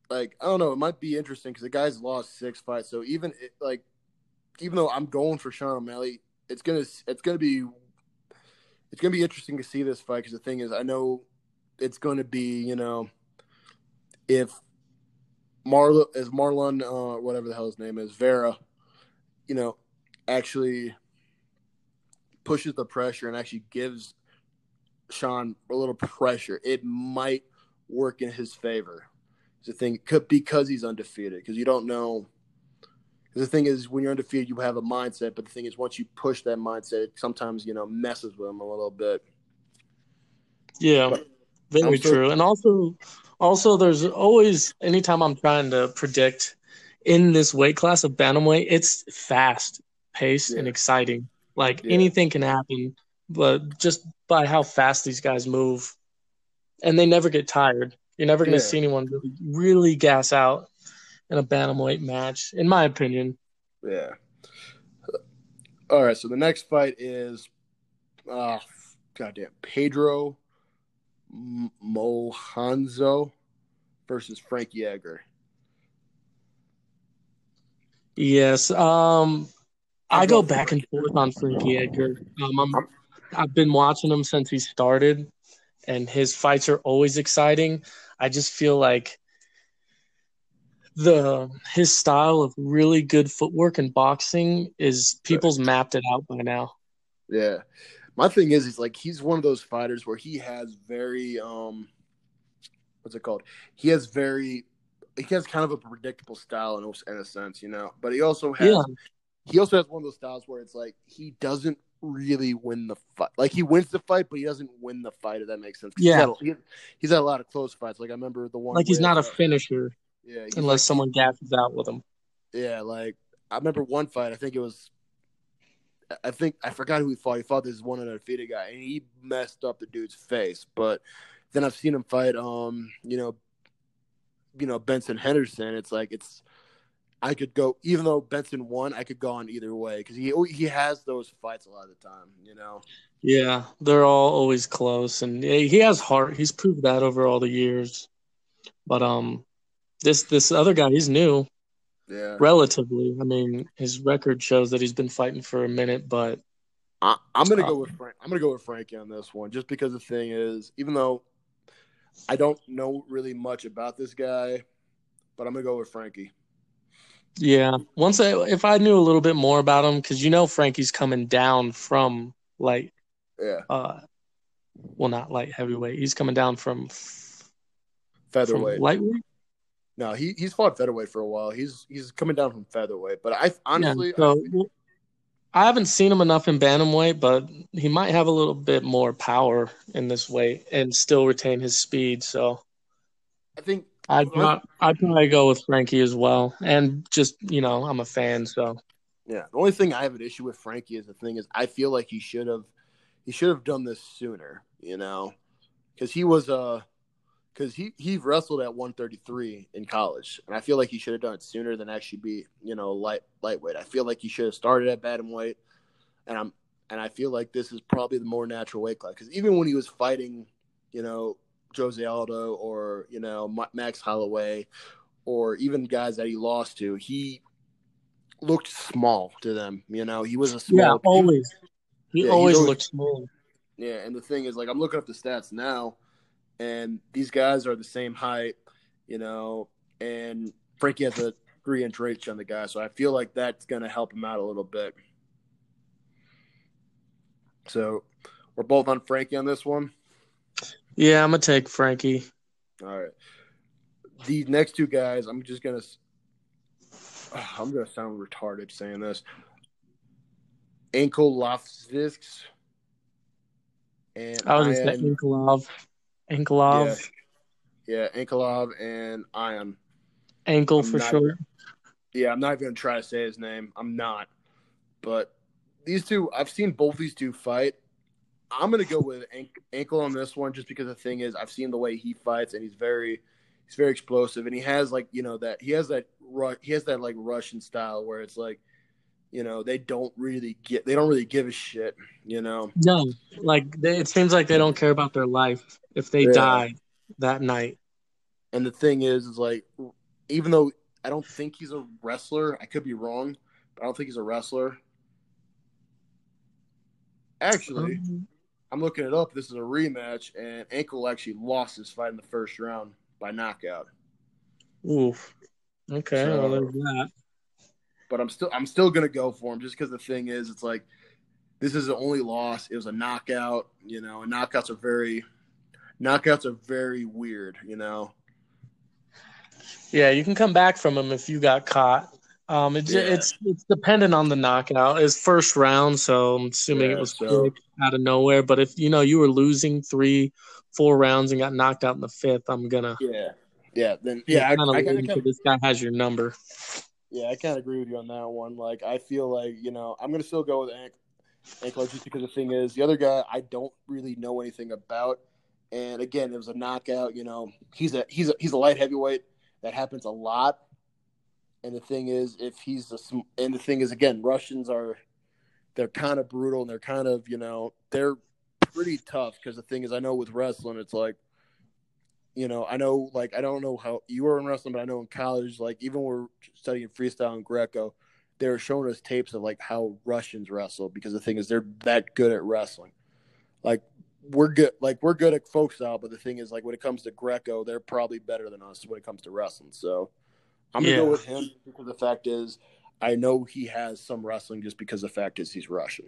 like I don't know, it might be interesting because the guy's lost six fights. So even like, even though I'm going for Sean O'Malley, it's gonna it's gonna be it's gonna be interesting to see this fight because the thing is, I know it's to be you know if Marlon as Marlon uh, whatever the hell his name is Vera, you know, actually pushes the pressure and actually gives Sean a little pressure, it might work in his favor the thing could because he's undefeated because you don't know. Because The thing is, when you're undefeated, you have a mindset, but the thing is, once you push that mindset, it sometimes you know messes with them a little bit. Yeah, but very true. And also, also, there's always anytime I'm trying to predict in this weight class of bantamweight, it's fast paced yeah. and exciting. Like yeah. anything can happen, but just by how fast these guys move, and they never get tired. You're never going to yeah. see anyone really, really gas out in a bantamweight match, in my opinion. Yeah. All right, so the next fight is, uh, goddamn, Pedro Munhoz versus Frankie Edgar. Yes, um, I go back and forth on Frankie Edgar. Um, I'm, I've been watching him since he started, and his fights are always exciting. I just feel like the his style of really good footwork and boxing is people's right. mapped it out by now. Yeah. My thing is he's like he's one of those fighters where he has very um what's it called? He has very he has kind of a predictable style in, in a sense, you know. But he also has yeah. he also has one of those styles where it's like he doesn't really win the fight. Like he wins the fight, but he doesn't win the fight. If that makes sense. Yeah, he's had, he's had, a lot of close fights. Like I remember the one. Like he's not a finisher. Yeah, unless like, someone gasses out with him. Yeah, like I remember one fight. I think it was. I think I forgot who he fought. He fought this one undefeated guy, and he messed up the dude's face. But then I've seen him fight. Um, you know, you know Benson Henderson. It's like it's I could go even though Benson won, I could go on either way because he he has those fights a lot of the time, you know. Yeah, they're all always close, and he has heart. He's proved that over all the years. But um, this this other guy, he's new. Yeah. Relatively, I mean, his record shows that he's been fighting for a minute, but I, am gonna go with Frank. I'm gonna go with Frankie on this one, just because the thing is, even though I don't know really much about this guy, but I'm gonna go with Frankie. Yeah, once I if I knew a little bit more about him, because you know Frankie's coming down from light, yeah, uh, well not light heavyweight. He's coming down from featherweight, from lightweight. No, he he's fought featherweight for a while. He's he's coming down from featherweight, but I honestly, yeah, so, I, I haven't seen him enough in bantamweight, but he might have a little bit more power in this weight and still retain his speed. So, I think I'd not, I'd probably go with Frankie as well, and just you know, I'm a fan, so. Yeah, the only thing I have an issue with Frankie is the thing is I feel like he should have, he should have done this sooner, you know, because he was a. Uh, because he he wrestled at 133 in college, and I feel like he should have done it sooner than actually be you know light lightweight. I feel like he should have started at bantamweight, and I'm and I feel like this is probably the more natural weight class because even when he was fighting, you know Jose Aldo or you know Max Holloway, or even guys that he lost to, he looked small to them. You know, he was a small. Yeah, always. He, yeah, always, always looked small. Yeah, and the thing is, like, I'm looking up the stats now and these guys are the same height, you know, and Frankie has a three inch reach on the guy, so I feel like that's going to help him out a little bit. So we're both on Frankie on this one. Yeah, I'm gonna take Frankie. All right. The next two guys, I'm just gonna. I'm gonna sound retarded saying this. Ankalaevskis and I was gonna say Ankalaev. Ankalaev. Yeah, yeah Ankalaev and Ion. Ankle I'm for not, sure. Yeah, I'm not even gonna try to say his name. I'm not. But these two, I've seen both these two fight. I'm gonna go with ankle on this one, just because the thing is, I've seen the way he fights, and he's very, he's very explosive, and he has like you know that he has that he has that like Russian style where it's like you know they don't really get they don't really give a shit you know? No like they, it seems like they don't care about their life if they yeah. die that night. And the thing is is like even though i don't think he's a wrestler i could be wrong but i don't think he's a wrestler. Actually um, i'm looking it up this is a rematch and ankle actually lost his fight in the first round by knockout oof okay so, well there's that but I'm still I'm still gonna go for him just because the thing is, it's like this is the only loss. It was a knockout, you know, and knockouts are very knockouts are very weird, you know. Yeah, you can come back from them if you got caught. Um, it, yeah. it's it's dependent on the knockout. It's first round, so I'm assuming yeah, it was so, out of nowhere. But if you know you were losing three, four rounds and got knocked out in the fifth, I'm gonna yeah, yeah, then yeah. I, I, I, this guy has your number. Yeah, I can't agree with you on that one. Like, I feel like you know I'm gonna still go with Ankle just because the thing is the other guy I don't really know anything about, and again it was a knockout. You know, he's a he's a he's a light heavyweight. That happens a lot. And the thing is, if he's a and the thing is again, Russians are they're kind of brutal and they're kind of you know they're pretty tough because the thing is I know with wrestling it's like you know, I know like I don't know how you were in wrestling, but I know in college, like even we're studying freestyle and Greco, they were showing us tapes of like how Russians wrestle because the thing is they're that good at wrestling. Like we're good like we're good at folk style, but the thing is like when it comes to Greco, they're probably better than us when it comes to wrestling. So I'm gonna yeah. go with him because the fact is I know he has some wrestling just because the fact is he's Russian.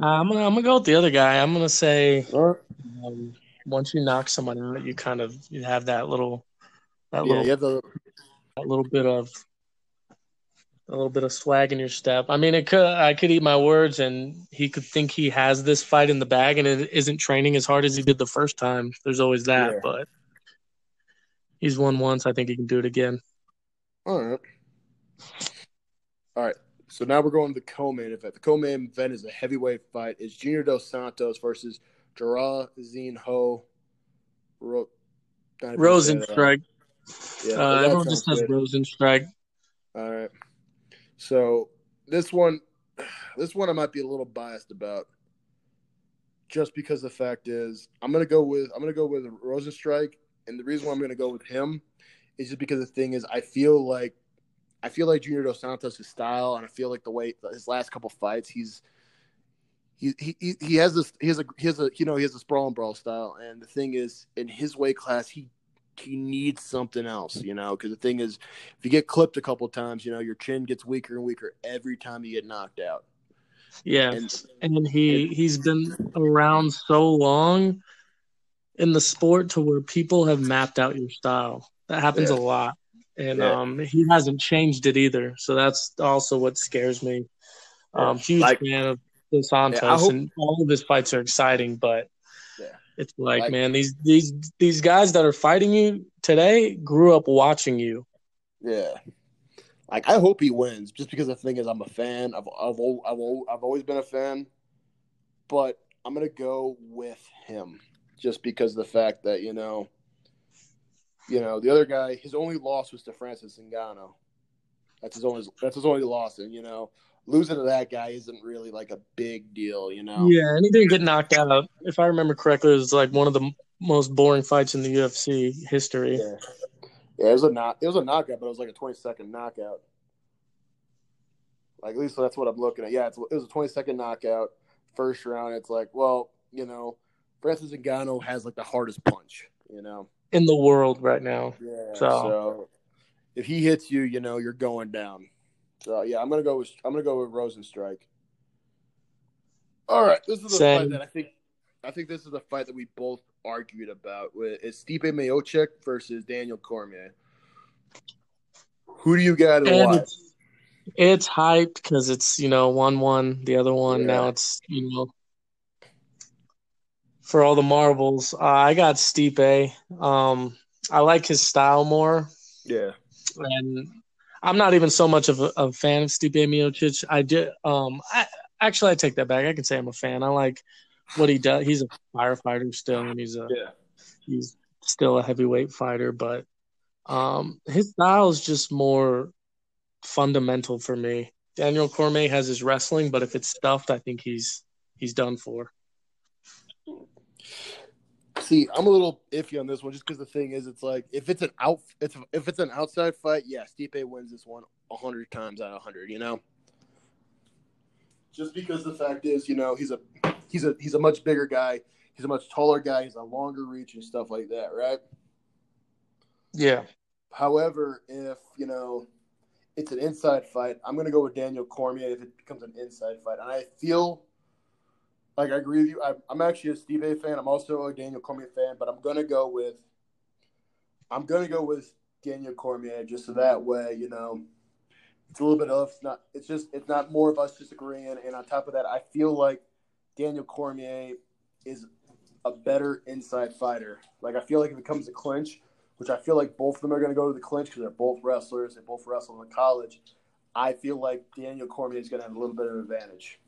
Uh, I'm gonna I'm gonna go with the other guy. I'm gonna say um, once you knock someone out, you kind of you have that little that yeah, little that little bit of a little bit of swag in your step. I mean, it could I could eat my words, and he could think he has this fight in the bag, and it isn't training as hard as he did the first time. There's always that, yeah. but he's won once. I think he can do it again. All right. All right. So now we're going to the co-main event. The co-main event is a heavyweight fight. It's Junior Dos Santos versus Jara Zinho Ro- Rozenstruik. Yeah, uh, everyone just says Rozenstruik. All right. So this one, this one I might be a little biased about, just because the fact is I'm gonna go with I'm gonna go with Rozenstruik, and the reason why I'm gonna go with him is just because the thing is I feel like I feel like Junior Dos Santos' style, and I feel like the way his last couple fights he's he he he has this he has a he has a you know he has a sprawl and brawl style, and the thing is in his weight class he he needs something else, you know, because the thing is, if you get clipped a couple times, you know, your chin gets weaker and weaker every time you get knocked out. Yeah, and, and he and, he's been around so long in the sport to where people have mapped out your style. That happens yeah. a lot, and yeah. um, he hasn't changed it either. So that's also what scares me. Um, huge like, fan of Dos Santos, yeah, hope, and all of his fights are exciting, but it's like, like, man, these these these guys that are fighting you today grew up watching you. Yeah. Like I hope he wins, just because the thing is, I'm a fan. I've I've I've, I've always been a fan, but I'm gonna go with him, just because the fact that you know, you know, the other guy, his only loss was to Francis Ngannou. That's his only that's his only loss, and you know, losing to that guy isn't really like a big deal, you know. Yeah, and he didn't get knocked out. If I remember correctly, it was like one of the most boring fights in the UFC history. Yeah, yeah it was a knock. it was a knockout, but it was like a twenty second knockout. Like at least that's what I'm looking at. Yeah, it was a twenty second knockout, first round. It's like, well, you know, Francis Ngannou has like the hardest punch, you know, in the world right now. Yeah. So, so if he hits you, you know, you're going down. So yeah, I'm gonna go with I'm gonna go with Rozenstruik. All right, this is the Same. fight that I think I think this is the fight that we both argued about. With it's Stipe Miocic versus Daniel Cormier. Who do you got and? It's, it's hyped because it's you know one one the other one yeah. now it's you know for all the marbles. Uh, I got Stipe. Um, I like his style more. Yeah, and I'm not even so much of a, a fan of Stipe Miocic. I did. Um, I, actually, I take that back. I can say I'm a fan. I like what he does. He's a firefighter still, and he's a yeah. he's still a heavyweight fighter. But um, his style is just more fundamental for me. Daniel Cormier has his wrestling, but if it's stuffed, I think he's he's done for. See, I'm a little iffy on this one just because the thing is, it's like if it's an out, if if it's an outside fight, yeah, Stipe wins this one one hundred times out of hundred. You know, just because the fact is, you know, he's a he's a he's a much bigger guy, he's a much taller guy, he's a longer reach and stuff like that, right? Yeah. However, if you know it's an inside fight, I'm going to go with Daniel Cormier if it becomes an inside fight, and I feel like I agree with you. I, am actually a Stipe fan. I'm also a Daniel Cormier fan, but I'm gonna go with I'm gonna go with Daniel Cormier just so that way, you know, it's a little bit of it's not it's just it's not more of us disagreeing. And on top of that, I feel like Daniel Cormier is a better inside fighter. Like I feel like if it comes to clinch, which I feel like both of them are to go to the clinch because they're both wrestlers. They both wrestled in college. I feel like Daniel Cormier is to have a little bit of advantage.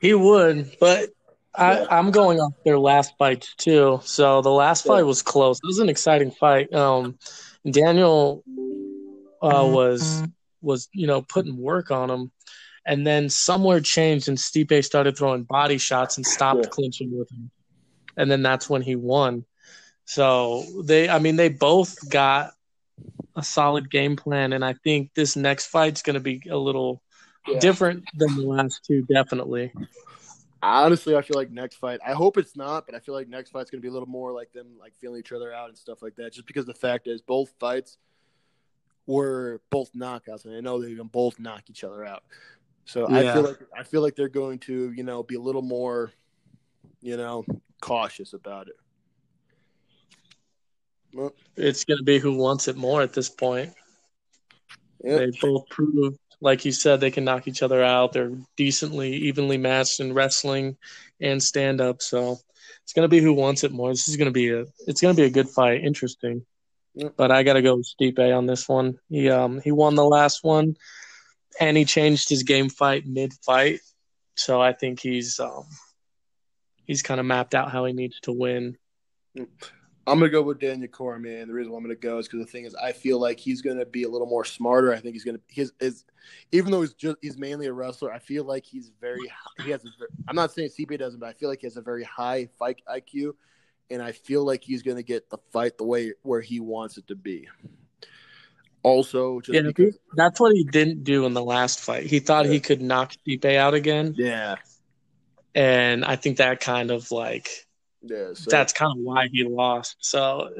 He would, but I, yeah. I'm going off their last fight too. So the last fight was close. It was an exciting fight. Um, Daniel uh, was was you know putting work on him, and then somewhere changed, and Stipe started throwing body shots and stopped yeah. clinching with him, and then that's when he won. So they, I mean, they both got a solid game plan, and I think this next fight's going to be a little yeah. different than the last two, definitely. Honestly, I feel like next fight. I hope it's not, but I feel like next fight's gonna be a little more like them like feeling each other out and stuff like that. Just because the fact is, both fights were both knockouts, and I know they can both knock each other out. So yeah. I feel like I feel like they're going to you know be a little more, you know, cautious about it. Well, it's gonna be who wants it more at this point. Yep. They both proved like you said, they can knock each other out. They're decently evenly matched in wrestling and stand up. So it's gonna be who wants it more. This is gonna be a it's gonna be a good fight. Interesting. But I gotta go with Stipe on this one. He um he won the last one and he changed his game fight mid fight. So I think he's um he's kind of mapped out how he needs to win. I'm gonna go with Daniel Cormier, and the reason why I'm gonna go is because the thing is, I feel like he's gonna be a little more smarter. I think he's gonna his is, even though he's just he's mainly a wrestler, I feel like he's very he has. A, I'm not saying CP doesn't, but I feel like he has a very high fight IQ, and I feel like he's gonna get the fight the way where he wants it to be. Also, yeah, because, that's what he didn't do in the last fight. He thought yeah. he could knock Stipe out again. Yeah, and I think that kind of like Yeah, so, that's kind of why he lost. So,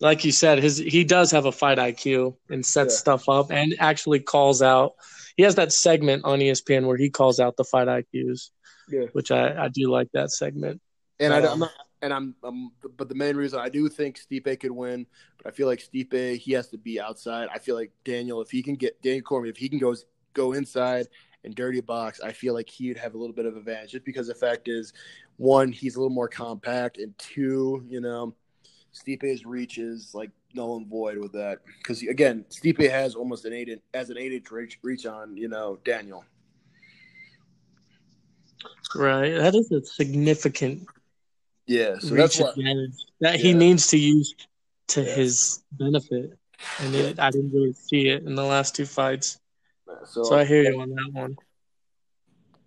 like you said, his he does have a fight IQ and sets Yeah. stuff up and actually calls out. He has that segment on ESPN where he calls out the fight IQs, yeah. which I, I do like that segment. And I, Um, am not, and I'm, I'm, but the main reason I do think Stipe could win, but I feel like Stipe he has to be outside. I feel like Daniel, if he can get Daniel Cormier, if he can go go inside and dirty box, I feel like he'd have a little bit of advantage. Just because the fact is, one, he's a little more compact, and two, you know, Stipe's reach is like null and void with that. Because again, Stipe has almost an eight in, as an eight inch reach, reach on you know Daniel. Right, that is a significant Yeah, so reach why. advantage that he Yeah. needs to use to Yeah. his benefit, and it, I didn't really see it in the last two fights. So, So I hear you on that one.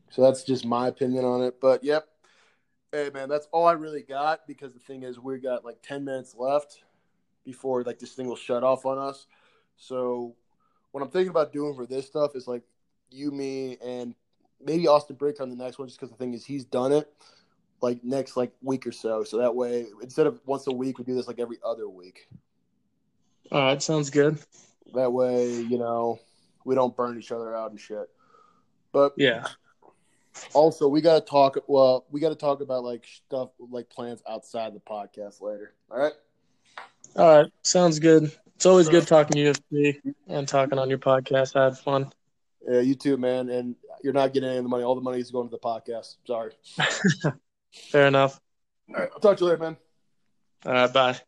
So that's just my opinion on it. But yep. Hey man, that's all I really got because the thing is we got like ten minutes left before like this thing will shut off on us. So what I'm thinking about doing for this stuff is like you, me, and maybe Austin Brick on the next one, just because the thing is he's done it like next like week or so. So that way instead of once a week, we do this like every other week. All right, sounds good. That way, you know, we don't burn each other out and shit. But Yeah. Also, we gotta talk. Well, we gotta talk about like stuff, like plans outside the podcast later. All right. All right, sounds good. It's always good talking UFC and talking on your podcast. I had fun. Yeah, you too, man. And you're not getting any of the money. All the money is going to the podcast. Sorry. Fair enough. All right. I'll talk to you later, man. All right, bye.